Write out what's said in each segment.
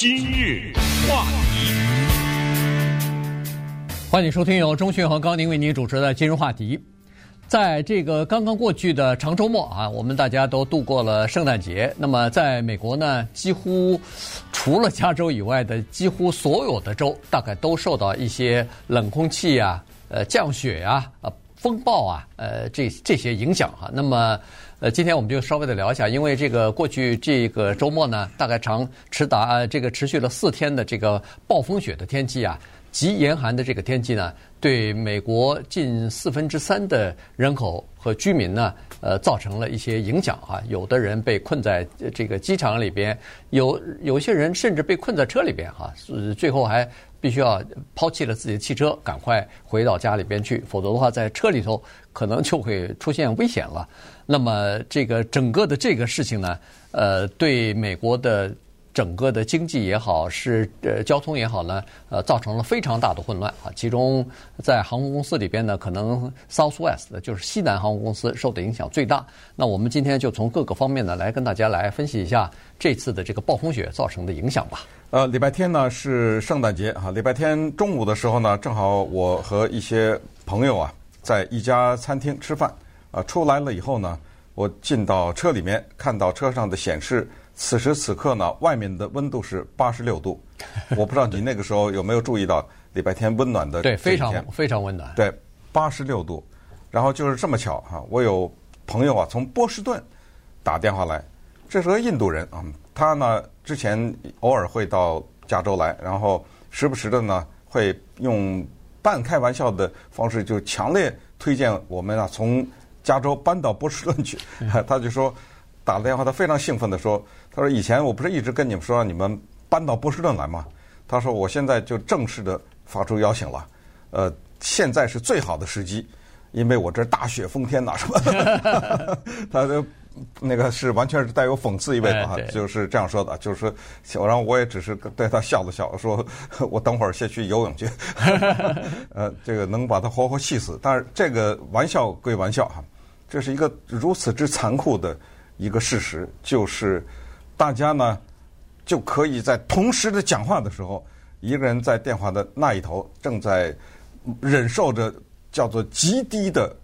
今日话题，欢迎收听由钟迅和高宁为您主持的《今日话题》。在这个刚刚过去的长周末啊，我们大家都度过了圣诞节。那么，在美国呢，几乎除了加州以外的几乎所有的州，大概都受到一些冷空气啊、呃降雪啊、呃风暴啊、呃这这些影响哈、那么，呃，今天我们就稍微的聊一下，因为这个过去这个周末呢，大概长持达、这个持续了四天的这个暴风雪的天气啊。极严寒的这个天气呢，对美国近四分之三的人口和居民呢，呃，造成了一些影响哈。有的人被困在这个机场里边，有有些人甚至被困在车里边哈，最后还必须要抛弃了自己的汽车，赶快回到家里边去，否则的话，在车里头可能就会出现危险了。那么，这个整个的这个事情呢，呃，对美国的。整个的经济也好，是呃交通也好呢，呃，造成了非常大的混乱啊。其中在航空公司里边呢，可能 Southwest 就是西南航空公司受的影响最大。那我们今天就从各个方面呢，来跟大家来分析一下这次的这个暴风雪造成的影响吧。呃，礼拜天呢是圣诞节哈，礼拜天中午的时候呢，正好我和一些朋友啊，在一家餐厅吃饭啊，出来了以后呢，我进到车里面，看到车上的显示。此时此刻呢，外面的温度是八十六度，我不知道你那个时候有没有注意到礼拜天温暖的。对，非常非常温暖。对，八十六度，然后就是这么巧哈，我有朋友啊从波士顿打电话来，这是个印度人啊，他呢之前偶尔会到加州来，然后时不时的呢会用半开玩笑的方式就强烈推荐我们啊从加州搬到波士顿去，他就说。打了电话，他非常兴奋地说：“他说以前我不是一直跟你们说让你们搬到波士顿来吗？他说我现在就正式的发出邀请了，呃，现在是最好的时机，因为我这大雪封天呐什么的。他说那个是完全是带有讽刺意味的哈，就是这样说的，就是说，然后我也只是对他笑了笑，说 我等会儿先去游泳去，呃，这个能把他活活气死。但是这个玩笑归玩笑哈，这是一个如此之残酷的。”一个事实就是，大家呢就可以在同时的讲话的时候，一个人在电话的那一头正在忍受着叫做极低的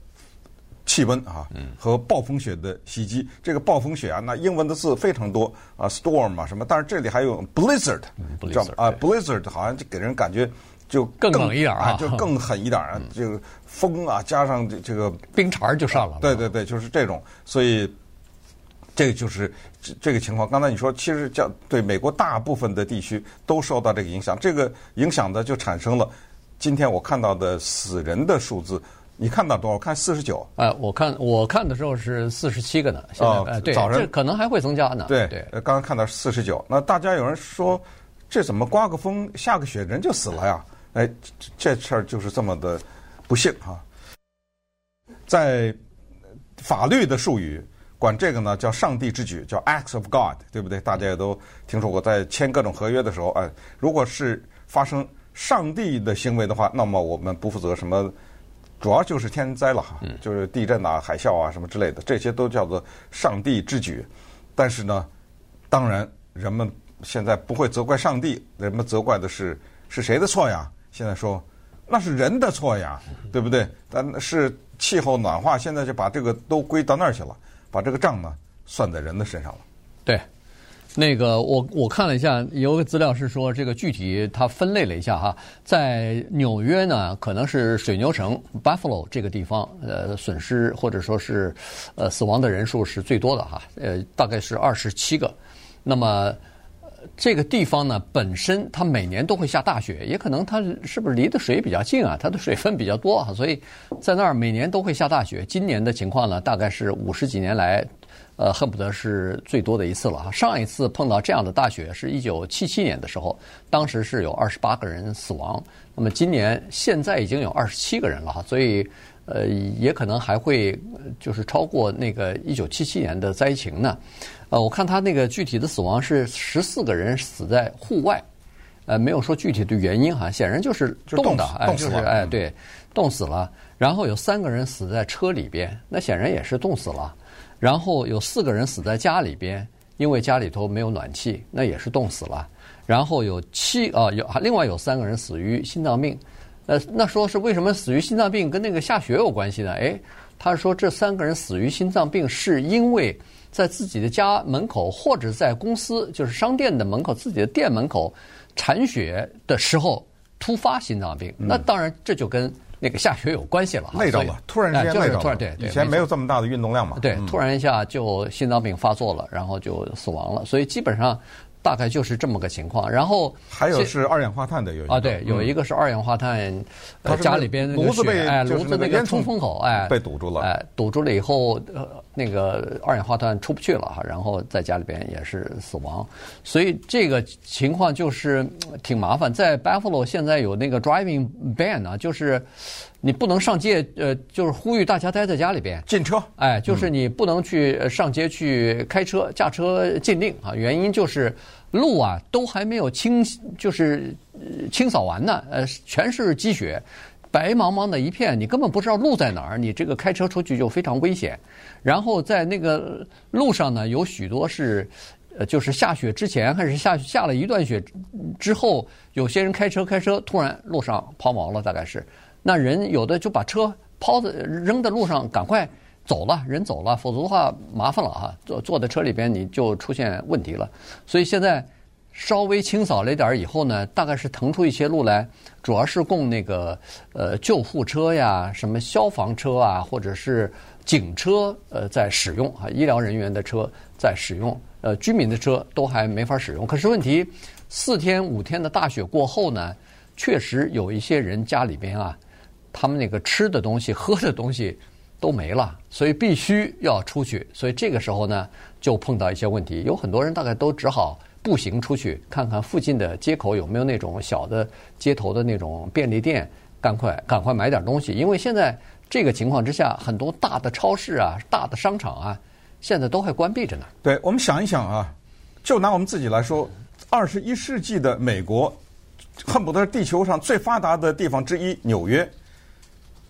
气温啊，和暴风雪的袭击。这个暴风雪啊，那英文的字非常多啊，storm 啊什么，但是这里还有 blizzard，知道吗？啊，blizzard 好像就给人感觉就更冷一点啊，就更狠一点啊，这个风啊加上这这个冰碴就上了。对对对，就是这种，所以。这个就是这这个情况。刚才你说，其实叫对美国大部分的地区都受到这个影响，这个影响的就产生了今天我看到的死人的数字。你看到多少？我看四十九。哎，我看我看的时候是四十七个呢。现在哦，哎，对，这可能还会增加呢。对对，刚刚看到四十九。那大家有人说，这怎么刮个风下个雪人就死了呀？哎，这事儿就是这么的不幸哈。在法律的术语。管这个呢叫上帝之举，叫 acts of God，对不对？大家也都听说过，在签各种合约的时候，哎，如果是发生上帝的行为的话，那么我们不负责什么，主要就是天灾了哈，就是地震啊、海啸啊什么之类的，这些都叫做上帝之举。但是呢，当然人们现在不会责怪上帝，人们责怪的是是谁的错呀？现在说那是人的错呀，对不对？但是气候暖化，现在就把这个都归到那儿去了。把这个账呢算在人的身上了。对，那个我我看了一下，有个资料是说，这个具体它分类了一下哈，在纽约呢，可能是水牛城 Buffalo 这个地方，呃，损失或者说是呃死亡的人数是最多的哈，呃，大概是二十七个。那么这个地方呢，本身它每年都会下大雪，也可能它是不是离的水比较近啊？它的水分比较多啊，所以在那儿每年都会下大雪。今年的情况呢，大概是五十几年来，呃，恨不得是最多的一次了哈。上一次碰到这样的大雪是一九七七年的时候，当时是有二十八个人死亡。那么今年现在已经有二十七个人了哈，所以呃，也可能还会就是超过那个一九七七年的灾情呢。呃，我看他那个具体的死亡是十四个人死在户外，呃，没有说具体的原因哈，显然就是冻的，哎，就是哎，对，冻死了。然后有三个人死在车里边，那显然也是冻死了。然后有四个人死在家里边，因为家里头没有暖气，那也是冻死了。然后有七啊有另外有三个人死于心脏病。呃，那说是为什么死于心脏病跟那个下雪有关系呢？哎，他说这三个人死于心脏病是因为在自己的家门口或者在公司就是商店的门口自己的店门口铲雪的时候突发心脏病。那当然这就跟。那个下雪有关系了，累着了，突然之间累着了。对，以前没有这么大的运动量嘛。对，突然一下就心脏病发作了，然后就死亡了。所以基本上大概就是这么个情况。然后还有是二氧化碳的有啊，对，有一个是二氧化碳，家里边炉子被哎炉子那个出风口哎被堵住了，哎堵住了以后，那个二氧化碳出不去了哈，然后在家里边也是死亡。所以这个情况就是挺麻烦。在 Buffalo 现在有那个 driving ban 啊，就是。你不能上街，呃，就是呼吁大家待在家里边禁车。哎，就是你不能去上街去开车，驾车禁令啊。原因就是路啊都还没有清，就是清扫完呢，呃，全是积雪，白茫茫的一片，你根本不知道路在哪儿，你这个开车出去就非常危险。然后在那个路上呢，有许多是，呃，就是下雪之前还是下下了一段雪之后，有些人开车开车突然路上抛锚了，大概是。那人有的就把车抛在扔在路上，赶快走了，人走了，否则的话麻烦了哈。坐坐在车里边你就出现问题了。所以现在稍微清扫了一点以后呢，大概是腾出一些路来，主要是供那个呃救护车呀、什么消防车啊，或者是警车呃在使用啊，医疗人员的车在使用，呃居民的车都还没法使用。可是问题四天五天的大雪过后呢，确实有一些人家里边啊。他们那个吃的东西、喝的东西都没了，所以必须要出去。所以这个时候呢，就碰到一些问题。有很多人大概都只好步行出去，看看附近的街口有没有那种小的街头的那种便利店，赶快赶快买点东西。因为现在这个情况之下，很多大的超市啊、大的商场啊，现在都还关闭着呢。对，我们想一想啊，就拿我们自己来说，二十一世纪的美国，恨不得是地球上最发达的地方之一——纽约。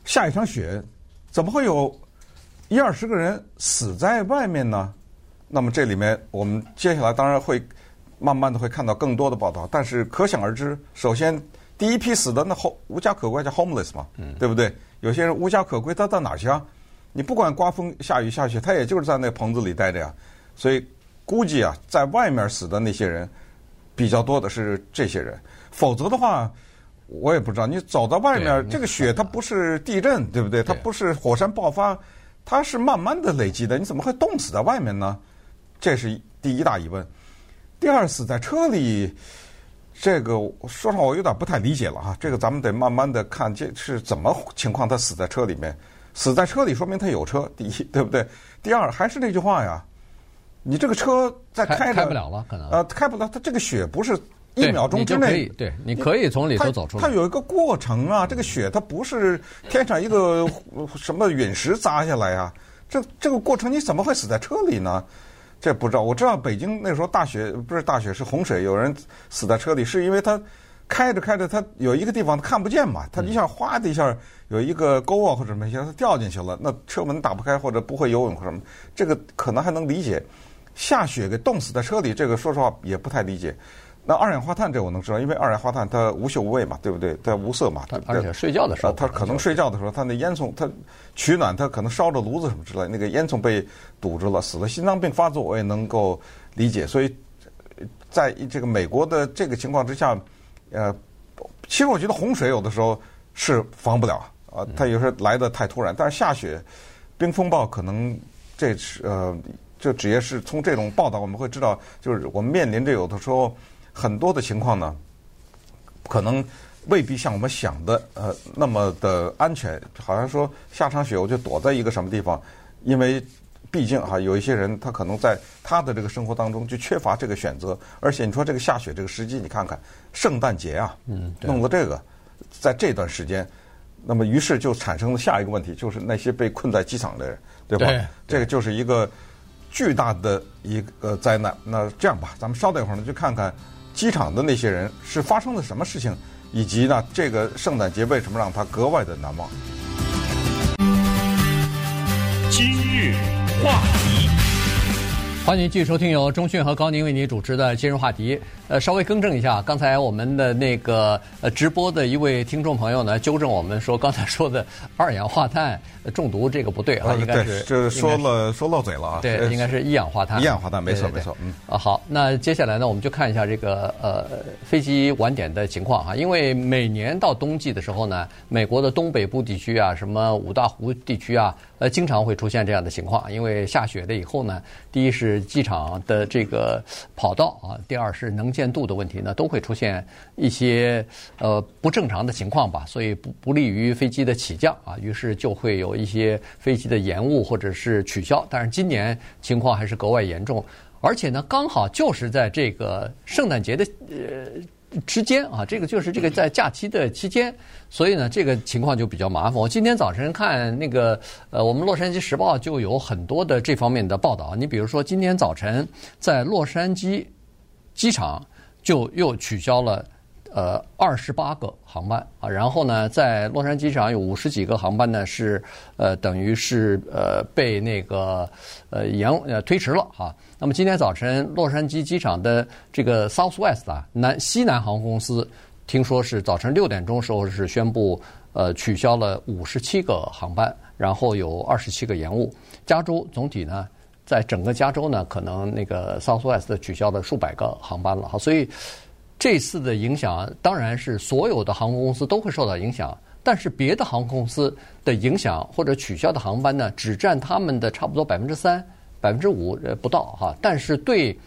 下一场雪，怎么会有一二十个人死在外面呢？那么这里面，我们接下来当然会慢慢的会看到更多的报道。但是可想而知，首先第一批死的那后无家可归叫 homeless 嘛，对不对？有些人无家可归，他到哪儿去啊？你不管刮风下雨下雪，他也就是在那棚子里待着呀。所以估计啊，在外面死的那些人比较多的是这些人，否则的话。我也不知道，你走到外面，这个雪它不是地震，对不对？它不是火山爆发，它是慢慢的累积的。你怎么会冻死在外面呢？这是第一大疑问。第二，死在车里，这个说实话我有点不太理解了哈。这个咱们得慢慢的看这是怎么情况。他死在车里面，死在车里说明他有车，第一对不对？第二，还是那句话呀，你这个车在开着，开不了了，可能呃开不了，它这个血不是。一秒钟之内，对，你可以从里头走出来。它有一个过程啊，这个雪它不是天上一个什么陨石砸下来啊，这这个过程你怎么会死在车里呢？这不知道。我知道北京那时候大雪不是大雪是洪水，有人死在车里，是因为他开着开着，他有一个地方看不见嘛，他一下哗的一下有一个沟啊或者什么他掉进去了，那车门打不开或者不会游泳或者什么，这个可能还能理解。下雪给冻死在车里，这个说实话也不太理解。那二氧化碳这我能知道，因为二氧化碳它无臭无味嘛，对不对？它无色嘛。而且睡觉的时候，它可能睡觉的时候，它那烟囱它取暖，它可能烧着炉子什么之类，那个烟囱被堵住了，死了。心脏病发作我也能够理解。所以，在这个美国的这个情况之下，呃，其实我觉得洪水有的时候是防不了啊，它有时候来的太突然。但是下雪、冰风暴可能这是呃，就直接是从这种报道我们会知道，就是我们面临着有的时候。很多的情况呢，可能未必像我们想的呃那么的安全。好像说下场雪我就躲在一个什么地方，因为毕竟哈有一些人他可能在他的这个生活当中就缺乏这个选择。而且你说这个下雪这个时机，你看看圣诞节啊，嗯，弄的这个在这段时间，那么于是就产生了下一个问题，就是那些被困在机场的人，对吧？对，这个就是一个巨大的一个灾难。那这样吧，咱们稍等一会儿呢，就看看。机场的那些人是发生了什么事情，以及呢，这个圣诞节为什么让他格外的难忘？今日话题，欢迎继续收听由中讯和高宁为您主持的《今日话题》。呃，稍微更正一下，刚才我们的那个呃直播的一位听众朋友呢，纠正我们说，刚才 说的 二氧化碳中毒这个不对啊，应该是这说了说漏嘴了啊，对，应该是一氧化碳，一。氧化碳，没错没错，嗯。啊好，那接下来呢，我们就看一下这个呃飞机晚点的情况啊，因为每年到冬季的时候呢，美国的东北部地区啊，什么五大湖地区啊，呃，经常会出现这样的情况，因为下雪了以后呢，第一是机场的这个跑道啊，第二是能见度的问题呢，都会出现一些呃不正常的情况吧，所以不不利于飞机的起降啊，于是就会有一些飞机的延误或者是取消。但是今年情况还是格外严重，而且呢，刚好就是在这个圣诞节的呃之间啊，这个就是这个在假期的期间，所以呢，这个情况就比较麻烦。我今天早晨看那个呃，我们洛杉矶时报就有很多的这方面的报道。你比如说，今天早晨在洛杉矶机场。就又取消了，呃，二十八个航班啊，然后呢，在洛杉矶机场有五十几个航班呢是，呃，等于是呃被那个呃延呃推迟了哈。那么今天早晨洛杉矶机场的这个 Southwest 啊南西南航空公司，听说是早晨六点钟时候是宣布呃取消了五十七个航班，然后有二十七个延误。加州总体呢？在整个加州呢，可能那个 Southwest 取消了数百个航班了哈，所以这次的影响当然是所有的航空公司都会受到影响，但是别的航空公司的影响或者取消的航班呢，只占他们的差不多百分之三、百分之五不到哈，但是对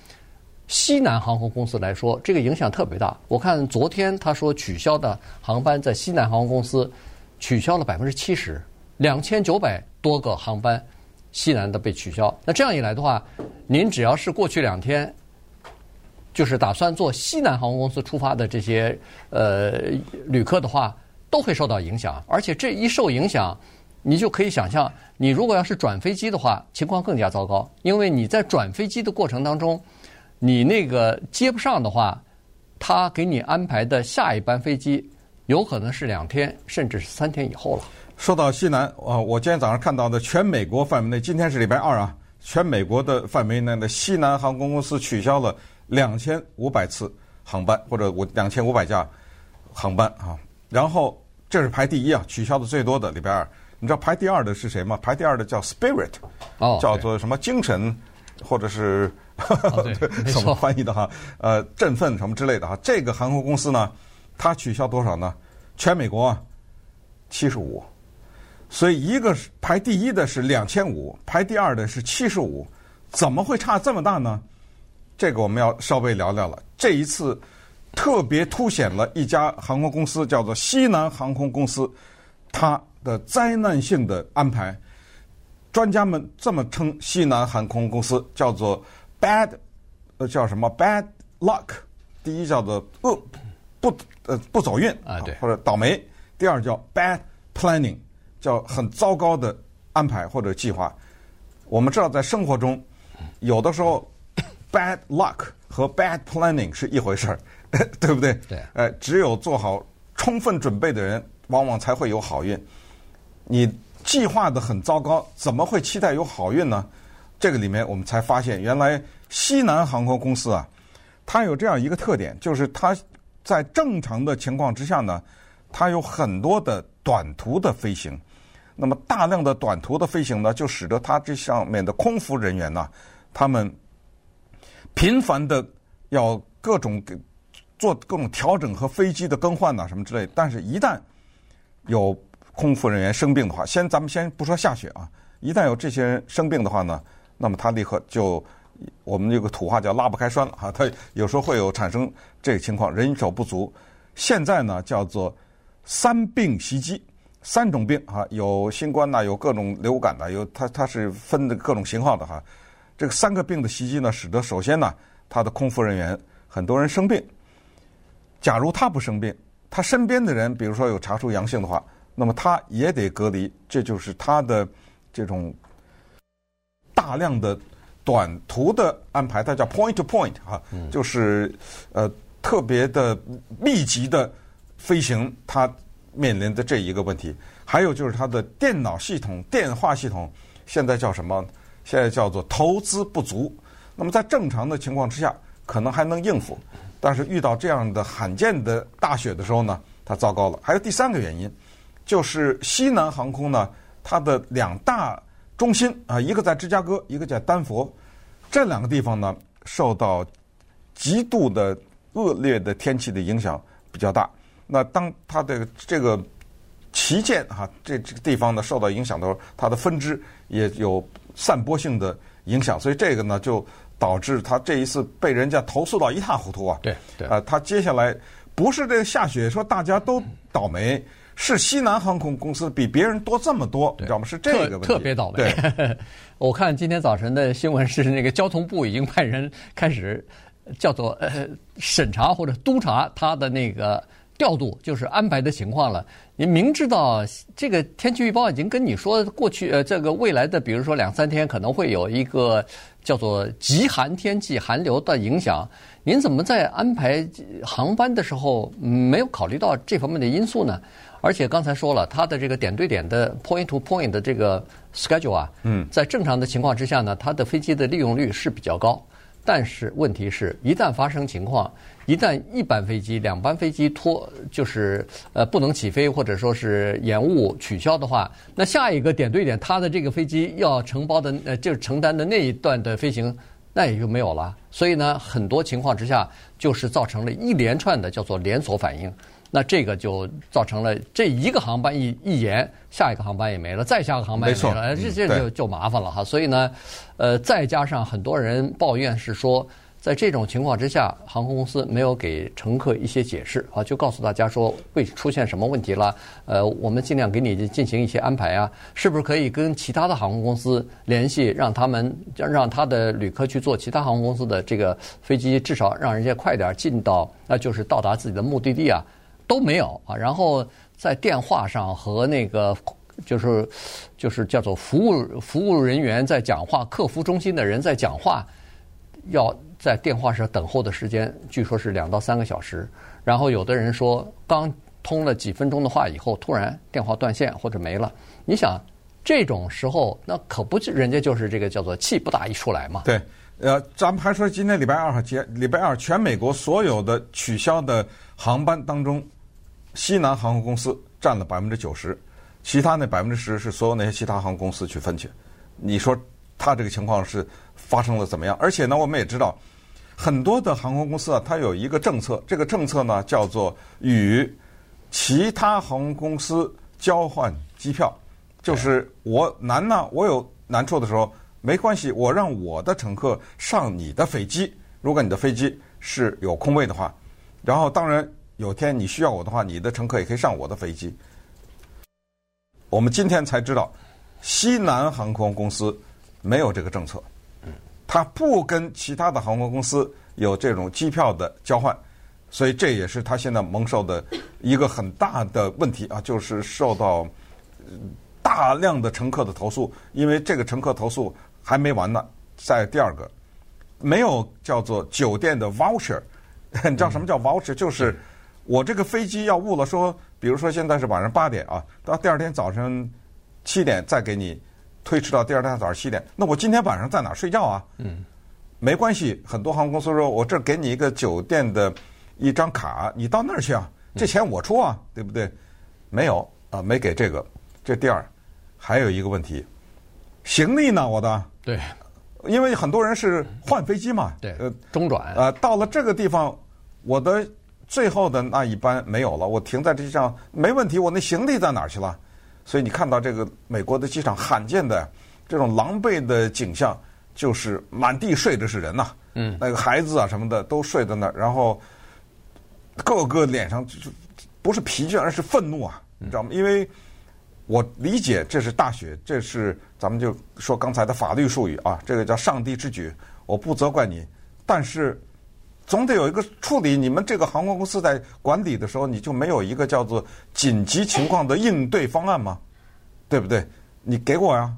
西南航空公司来说，这个影响特别大。我看昨天他说取消的航班在西南航空公司取消了百分之七十，两千九百多个航班。西南的被取消，那这样一来的话，您只要是过去两天，就是打算坐西南航空公司出发的这些呃旅客的话，都会受到影响。而且这一受影响，你就可以想象，你如果要是转飞机的话，情况更加糟糕，因为你在转飞机的过程当中，你那个接不上的话，他给你安排的下一班飞机，有可能是两天甚至是三天以后了。说到西南啊，我今天早上看到的全美国范围内，今天是礼拜二啊，全美国的范围内的西南航空公司取消了两千五百次航班，或者我两千五百架航班啊。然后这是排第一啊，取消的最多的礼拜二。你知道排第二的是谁吗？排第二的叫 Spirit，哦，叫做什么精神，或者是、哦、怎 么翻译的哈？呃，振奋什么之类的哈。这个航空公司呢，它取消多少呢？全美国啊，七十五。所以，一个是排第一的是两千五，排第二的是七十五，怎么会差这么大呢？这个我们要稍微聊聊了。这一次特别凸显了一家航空公司，叫做西南航空公司，它的灾难性的安排。专家们这么称西南航空公司，叫做 bad，呃，叫什么 bad luck？第一叫做恶不呃不走运啊，对，或者倒霉。第二叫 bad planning。叫很糟糕的安排或者计划。我们知道，在生活中，有的时候 bad luck 和 bad planning 是一回事儿，对不对？对。呃，只有做好充分准备的人，往往才会有好运。你计划的很糟糕，怎么会期待有好运呢？这个里面我们才发现，原来西南航空公司啊，它有这样一个特点，就是它在正常的情况之下呢，它有很多的短途的飞行。那么大量的短途的飞行呢，就使得它这上面的空服人员呢，他们频繁的要各种给做各种调整和飞机的更换呐，什么之类。但是，一旦有空服人员生病的话，先咱们先不说下雪啊，一旦有这些人生病的话呢，那么他立刻就我们有个土话叫拉不开栓了哈，他有时候会有产生这个情况，人手不足。现在呢，叫做三病袭击。三种病哈，有新冠呐，有各种流感呐，有它它是分的各种型号的哈。这个三个病的袭击呢，使得首先呢，他的空服人员很多人生病。假如他不生病，他身边的人，比如说有查出阳性的话，那么他也得隔离。这就是他的这种大量的短途的安排，它叫 point to point 哈，就是呃特别的密集的飞行，它。面临的这一个问题，还有就是它的电脑系统、电话系统，现在叫什么？现在叫做投资不足。那么在正常的情况之下，可能还能应付，但是遇到这样的罕见的大雪的时候呢，它糟糕了。还有第三个原因，就是西南航空呢，它的两大中心啊，一个在芝加哥，一个在丹佛，这两个地方呢，受到极度的恶劣的天气的影响比较大。那当它的这个旗舰哈，这这个地方呢受到影响的时候，它的分支也有散播性的影响，所以这个呢就导致它这一次被人家投诉到一塌糊涂啊。对对。啊，它接下来不是这个下雪说大家都倒霉，是西南航空公司比别人多这么多，你知道吗？是这个问题。特别倒霉。我看今天早晨的新闻是，那个交通部已经派人开始叫做呃审查或者督查他的那个。调度就是安排的情况了。你明知道这个天气预报已经跟你说过去呃这个未来的，比如说两三天可能会有一个叫做极寒天气、寒流的影响，您怎么在安排航班的时候没有考虑到这方面的因素呢？而且刚才说了，它的这个点对点的 point to point 的这个 schedule 啊，嗯，在正常的情况之下呢，它的飞机的利用率是比较高。但是问题是一旦发生情况，一旦一班飞机、两班飞机拖，就是呃不能起飞或者说是延误取消的话，那下一个点对点，它的这个飞机要承包的呃就是承担的那一段的飞行，那也就没有了。所以呢，很多情况之下就是造成了一连串的叫做连锁反应。那这个就造成了这一个航班一一延，下一个航班也没了，再下个航班也没了，这这就就麻烦了哈。所以呢，呃，再加上很多人抱怨是说，在这种情况之下，航空公司没有给乘客一些解释啊，就告诉大家说会出现什么问题了。呃，我们尽量给你进行一些安排啊，是不是可以跟其他的航空公司联系，让他们让他的旅客去坐其他航空公司的这个飞机，至少让人家快点进到，那就是到达自己的目的地啊。都没有啊，然后在电话上和那个就是就是叫做服务服务人员在讲话，客服中心的人在讲话，要在电话上等候的时间，据说是两到三个小时。然后有的人说，刚通了几分钟的话以后，突然电话断线或者没了。你想这种时候，那可不是人家就是这个叫做气不打一处来嘛？对，呃，咱们还说今天礼拜二节，礼拜二全美国所有的取消的航班当中。西南航空公司占了百分之九十，其他那百分之十是所有那些其他航空公司去分去。你说他这个情况是发生了怎么样？而且呢，我们也知道很多的航空公司啊，它有一个政策，这个政策呢叫做与其他航空公司交换机票，就是我难呢，我有难处的时候没关系，我让我的乘客上你的飞机，如果你的飞机是有空位的话，然后当然。有天你需要我的话，你的乘客也可以上我的飞机。我们今天才知道，西南航空公司没有这个政策，它不跟其他的航空公司有这种机票的交换，所以这也是它现在蒙受的一个很大的问题啊，就是受到大量的乘客的投诉，因为这个乘客投诉还没完呢。再第二个，没有叫做酒店的 voucher，你知道什么叫 voucher？就是。我这个飞机要误了，说，比如说现在是晚上八点啊，到第二天早晨七点再给你推迟到第二天早上七点，那我今天晚上在哪儿睡觉啊？嗯，没关系，很多航空公司说我这给你一个酒店的一张卡，你到那儿去啊，这钱我出啊，对不对？没有啊，没给这个。这第二，还有一个问题，行李呢？我的对，因为很多人是换飞机嘛，对，呃，中转啊，到了这个地方，我的。最后的那一班没有了，我停在这机场没问题，我那行李在哪儿去了？所以你看到这个美国的机场罕见的这种狼狈的景象，就是满地睡的是人呐，嗯，那个孩子啊什么的都睡在那儿，然后各个脸上就是不是疲倦，而是愤怒啊，你知道吗？因为我理解这是大雪，这是咱们就说刚才的法律术语啊，这个叫上帝之举，我不责怪你，但是。总得有一个处理，你们这个航空公司在管理的时候，你就没有一个叫做紧急情况的应对方案吗？对不对？你给我呀，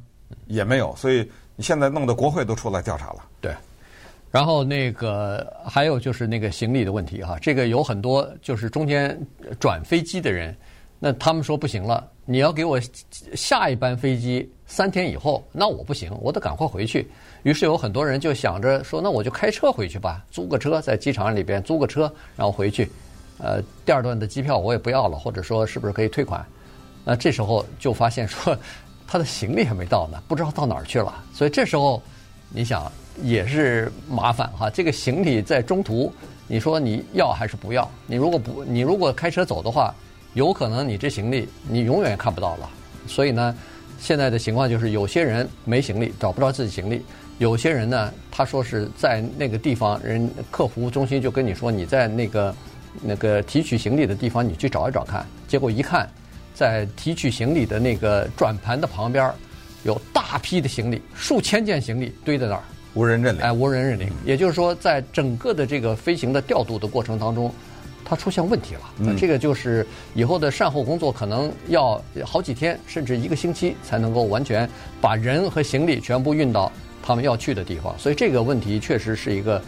也没有，所以你现在弄得国会都出来调查了。对，然后那个还有就是那个行李的问题哈，这个有很多就是中间转飞机的人，那他们说不行了，你要给我下一班飞机三天以后，那我不行，我得赶快回去。于是有很多人就想着说，那我就开车回去吧，租个车在机场里边租个车，然后回去。呃，第二段的机票我也不要了，或者说是不是可以退款？那这时候就发现说，他的行李还没到呢，不知道到哪儿去了。所以这时候，你想也是麻烦哈。这个行李在中途，你说你要还是不要？你如果不，你如果开车走的话，有可能你这行李你永远看不到了。所以呢，现在的情况就是有些人没行李，找不着自己行李；有些人呢，他说是在那个地方，人客服务中心就跟你说，你在那个那个提取行李的地方，你去找一找看。结果一看，在提取行李的那个转盘的旁边，有大批的行李，数千件行李堆在那儿，无人认领。哎，无人认领。也就是说，在整个的这个飞行的调度的过程当中。它出现问题了，那这个就是以后的善后工作可能要好几天甚至一个星期才能够完全把人和行李全部运到他们要去的地方，所以这个问题确实是一个，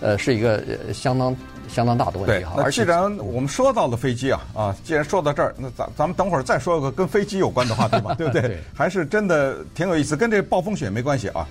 呃，是一个相当相当大的问题哈。那既然我们说到了飞机啊啊，既然说到这儿，那咱咱们等会儿再说一个跟飞机有关的话题吧，对不对？对，还是真的挺有意思，跟这暴风雪没关系啊。